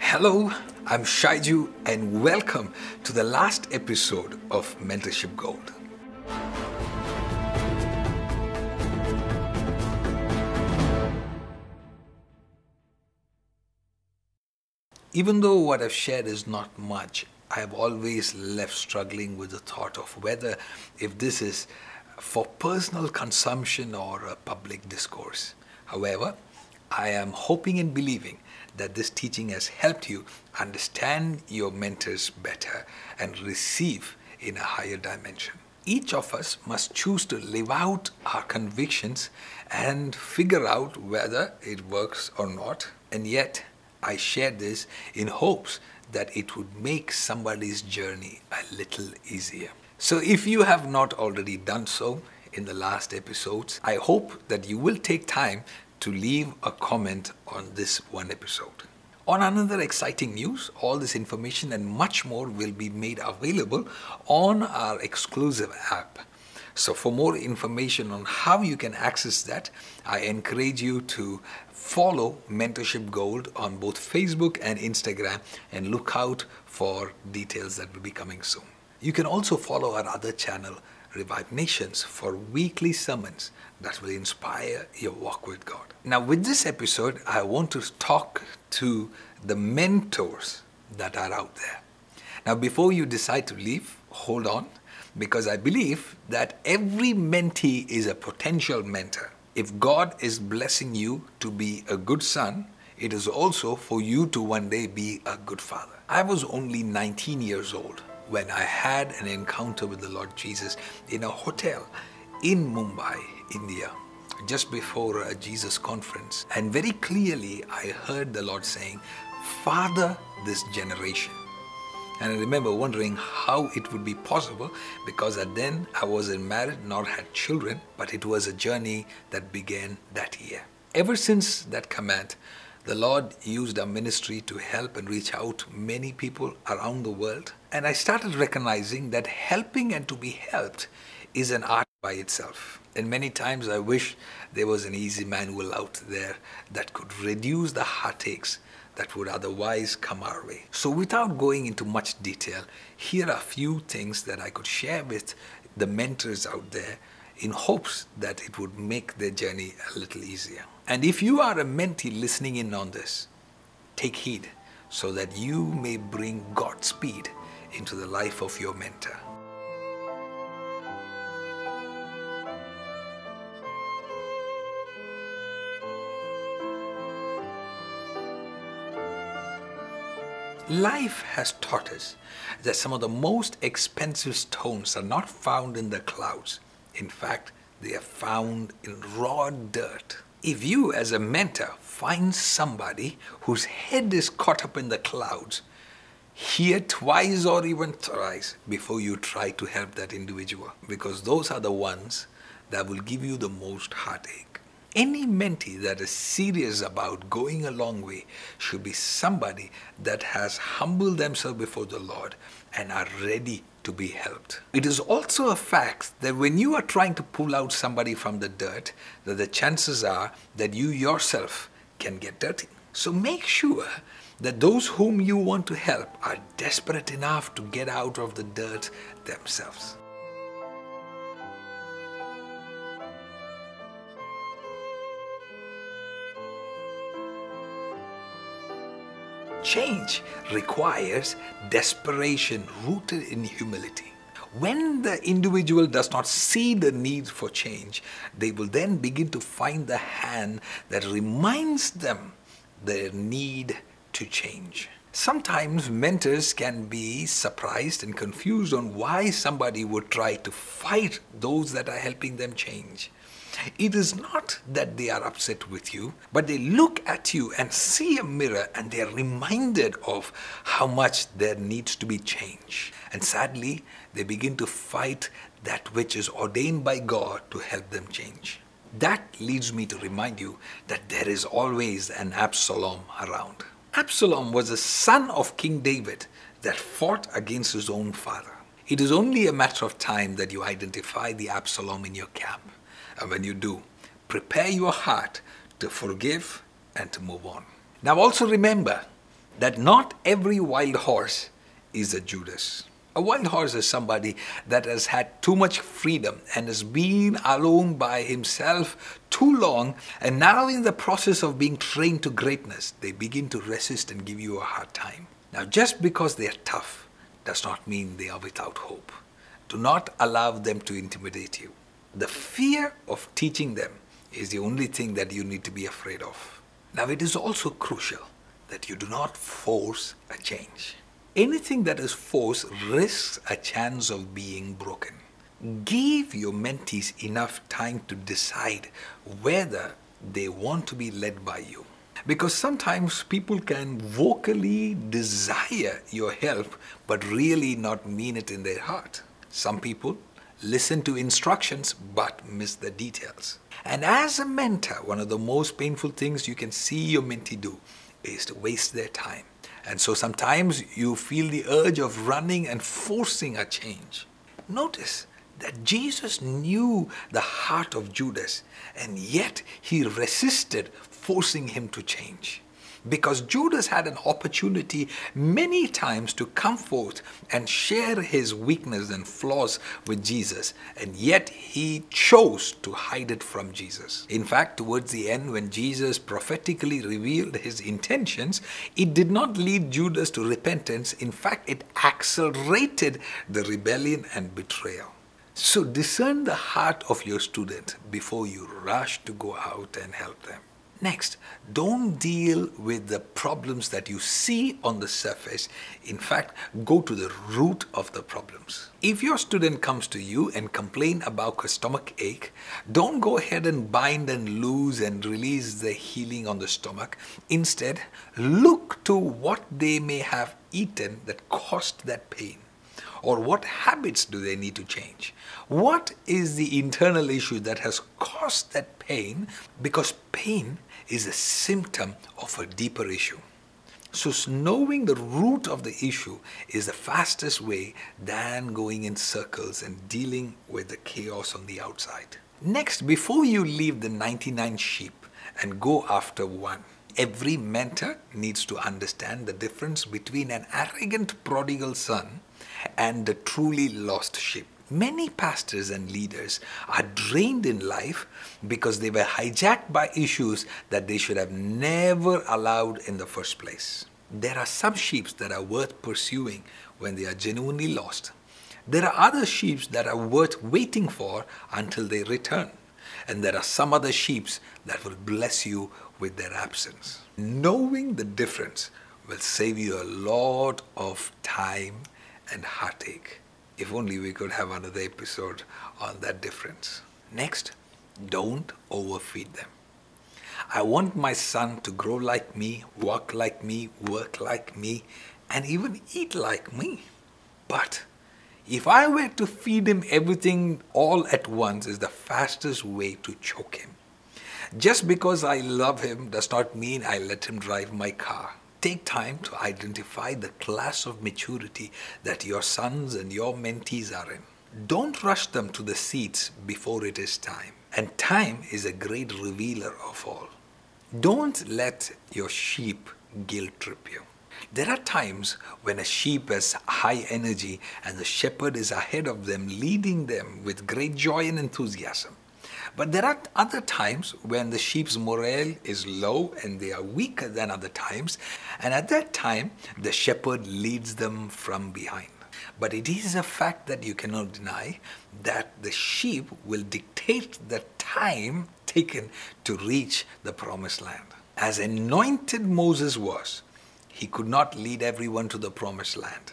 Hello, I'm Shaiju, and welcome to the last episode of Mentorship Gold. Even though what I've shared is not much, I have always left struggling with the thought of whether if this is for personal consumption or a public discourse. However, I am hoping and believing that this teaching has helped you understand your mentors better and receive in a higher dimension. Each of us must choose to live out our convictions and figure out whether it works or not. And yet, I share this in hopes that it would make somebody's journey a little easier. So, if you have not already done so in the last episodes, I hope that you will take time to leave a comment on this one episode. On another exciting news, all this information and much more will be made available on our exclusive app. So, for more information on how you can access that, I encourage you to follow Mentorship Gold on both Facebook and Instagram and look out for details that will be coming soon. You can also follow our other channel, Revive Nations, for weekly sermons that will inspire your walk with God. Now, with this episode, I want to talk to the mentors that are out there. Now, before you decide to leave, hold on, because I believe that every mentee is a potential mentor. If God is blessing you to be a good son, it is also for you to one day be a good father. I was only 19 years old when I had an encounter with the Lord Jesus in a hotel in Mumbai, India, just before a Jesus conference. And very clearly, I heard the Lord saying, Father this generation. And I remember wondering how it would be possible because at then I wasn't married nor had children, but it was a journey that began that year. Ever since that command, the Lord used our ministry to help and reach out many people around the world. And I started recognizing that helping and to be helped is an art by itself. And many times I wish there was an easy manual out there that could reduce the heartaches that would otherwise come our way. So, without going into much detail, here are a few things that I could share with the mentors out there in hopes that it would make their journey a little easier. And if you are a mentee listening in on this, take heed so that you may bring Godspeed into the life of your mentor. Life has taught us that some of the most expensive stones are not found in the clouds. In fact, they are found in raw dirt. If you, as a mentor, find somebody whose head is caught up in the clouds, hear twice or even thrice before you try to help that individual, because those are the ones that will give you the most heartache. Any mentee that is serious about going a long way should be somebody that has humbled themselves before the Lord and are ready to be helped. It is also a fact that when you are trying to pull out somebody from the dirt, that the chances are that you yourself can get dirty. So make sure that those whom you want to help are desperate enough to get out of the dirt themselves. Change requires desperation rooted in humility. When the individual does not see the need for change, they will then begin to find the hand that reminds them their need to change. Sometimes mentors can be surprised and confused on why somebody would try to fight those that are helping them change. It is not that they are upset with you, but they look at you and see a mirror and they are reminded of how much there needs to be change. And sadly, they begin to fight that which is ordained by God to help them change. That leads me to remind you that there is always an Absalom around. Absalom was a son of King David that fought against his own father. It is only a matter of time that you identify the Absalom in your camp. And when you do, prepare your heart to forgive and to move on. Now, also remember that not every wild horse is a Judas. A wild horse is somebody that has had too much freedom and has been alone by himself too long, and now in the process of being trained to greatness, they begin to resist and give you a hard time. Now, just because they are tough does not mean they are without hope. Do not allow them to intimidate you. The fear of teaching them is the only thing that you need to be afraid of. Now, it is also crucial that you do not force a change. Anything that is forced risks a chance of being broken. Give your mentees enough time to decide whether they want to be led by you. Because sometimes people can vocally desire your help but really not mean it in their heart. Some people listen to instructions but miss the details. And as a mentor, one of the most painful things you can see your mentee do is to waste their time. And so sometimes you feel the urge of running and forcing a change. Notice that Jesus knew the heart of Judas and yet he resisted forcing him to change because Judas had an opportunity many times to come forth and share his weakness and flaws with Jesus, and yet he chose to hide it from Jesus. In fact, towards the end, when Jesus prophetically revealed his intentions, it did not lead Judas to repentance. In fact, it accelerated the rebellion and betrayal. So discern the heart of your student before you rush to go out and help them. Next, don't deal with the problems that you see on the surface. In fact, go to the root of the problems. If your student comes to you and complain about a stomach ache, don't go ahead and bind and loose and release the healing on the stomach. Instead, look to what they may have eaten that caused that pain or what habits do they need to change? What is the internal issue that has caused that pain? Because pain is a symptom of a deeper issue. So, knowing the root of the issue is the fastest way than going in circles and dealing with the chaos on the outside. Next, before you leave the 99 sheep and go after one, every mentor needs to understand the difference between an arrogant prodigal son and the truly lost sheep. Many pastors and leaders are drained in life because they were hijacked by issues that they should have never allowed in the first place. There are some sheep that are worth pursuing when they are genuinely lost. There are other sheep that are worth waiting for until they return. And there are some other sheep that will bless you with their absence. Knowing the difference will save you a lot of time and heartache. If only we could have another episode on that difference. Next, don't overfeed them. I want my son to grow like me, walk like me, work like me, and even eat like me. But if I were to feed him everything all at once is the fastest way to choke him. Just because I love him does not mean I let him drive my car. Take time to identify the class of maturity that your sons and your mentees are in. Don't rush them to the seats before it is time. And time is a great revealer of all. Don't let your sheep guilt trip you. There are times when a sheep has high energy and the shepherd is ahead of them, leading them with great joy and enthusiasm. But there are other times when the sheep's morale is low and they are weaker than other times, and at that time the shepherd leads them from behind. But it is a fact that you cannot deny that the sheep will dictate the time taken to reach the promised land. As anointed Moses was, he could not lead everyone to the promised land.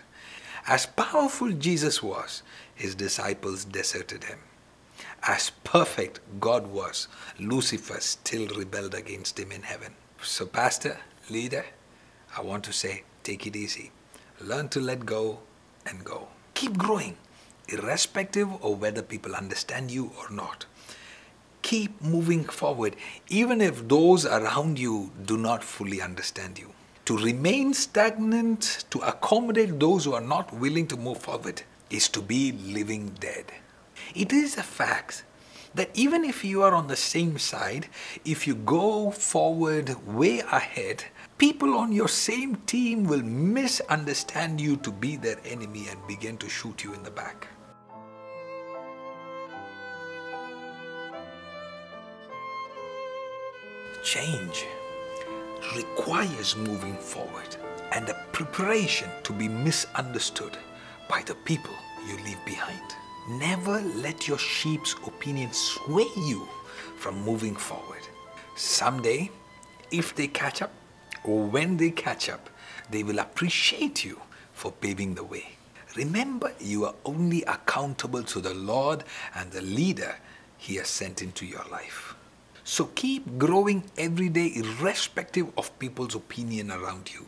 As powerful Jesus was, his disciples deserted him. As perfect God was, Lucifer still rebelled against him in heaven. So, pastor, leader, I want to say take it easy. Learn to let go and go. Keep growing, irrespective of whether people understand you or not. Keep moving forward, even if those around you do not fully understand you. To remain stagnant, to accommodate those who are not willing to move forward, is to be living dead. It is a fact that even if you are on the same side, if you go forward way ahead, people on your same team will misunderstand you to be their enemy and begin to shoot you in the back. Change requires moving forward and a preparation to be misunderstood by the people you leave behind. Never let your sheep's opinion sway you from moving forward. Someday, if they catch up, or when they catch up, they will appreciate you for paving the way. Remember, you are only accountable to the Lord and the leader He has sent into your life. So keep growing every day, irrespective of people's opinion around you.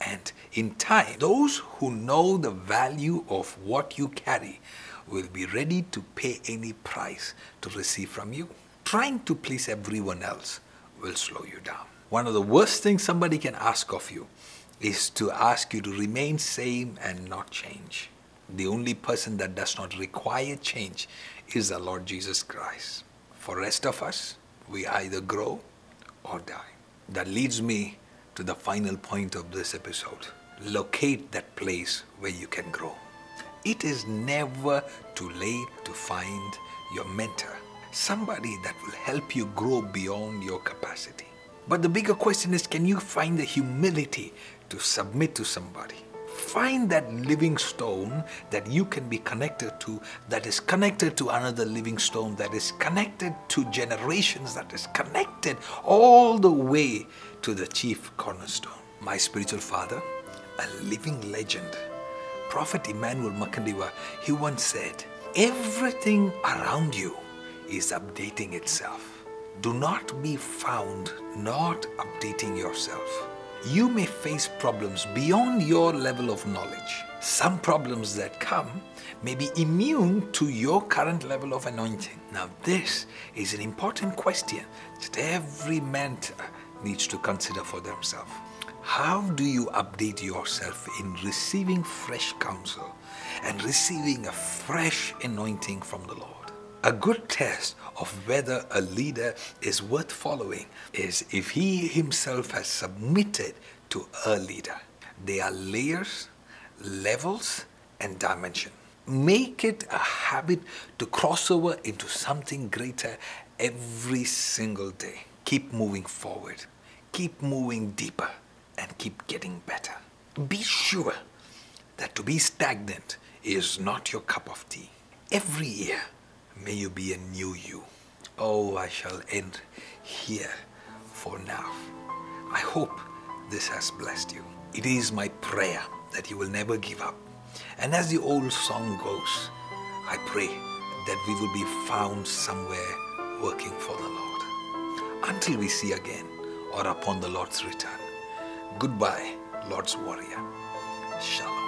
And in time, those who know the value of what you carry will be ready to pay any price to receive from you. Trying to please everyone else will slow you down. One of the worst things somebody can ask of you is to ask you to remain same and not change. The only person that does not require change is the Lord Jesus Christ. For rest of us, we either grow or die. That leads me to the final point of this episode. Locate that place where you can grow. It is never too late to find your mentor, somebody that will help you grow beyond your capacity. But the bigger question is can you find the humility to submit to somebody? Find that living stone that you can be connected to, that is connected to another living stone, that is connected to generations, that is connected all the way to the chief cornerstone. My spiritual father, a living legend, Prophet Emmanuel Makandiwa, he once said, Everything around you is updating itself. Do not be found not updating yourself. You may face problems beyond your level of knowledge. Some problems that come may be immune to your current level of anointing. Now, this is an important question that every mentor needs to consider for themselves. How do you update yourself in receiving fresh counsel and receiving a fresh anointing from the Lord? A good test of whether a leader is worth following is if he himself has submitted to a leader. There are layers, levels, and dimension. Make it a habit to cross over into something greater every single day. Keep moving forward, keep moving deeper, and keep getting better. Be sure that to be stagnant is not your cup of tea. Every year, May you be a new you. Oh, I shall end here for now. I hope this has blessed you. It is my prayer that you will never give up. And as the old song goes, I pray that we will be found somewhere working for the Lord. Until we see again or upon the Lord's return. Goodbye, Lord's warrior. Shalom.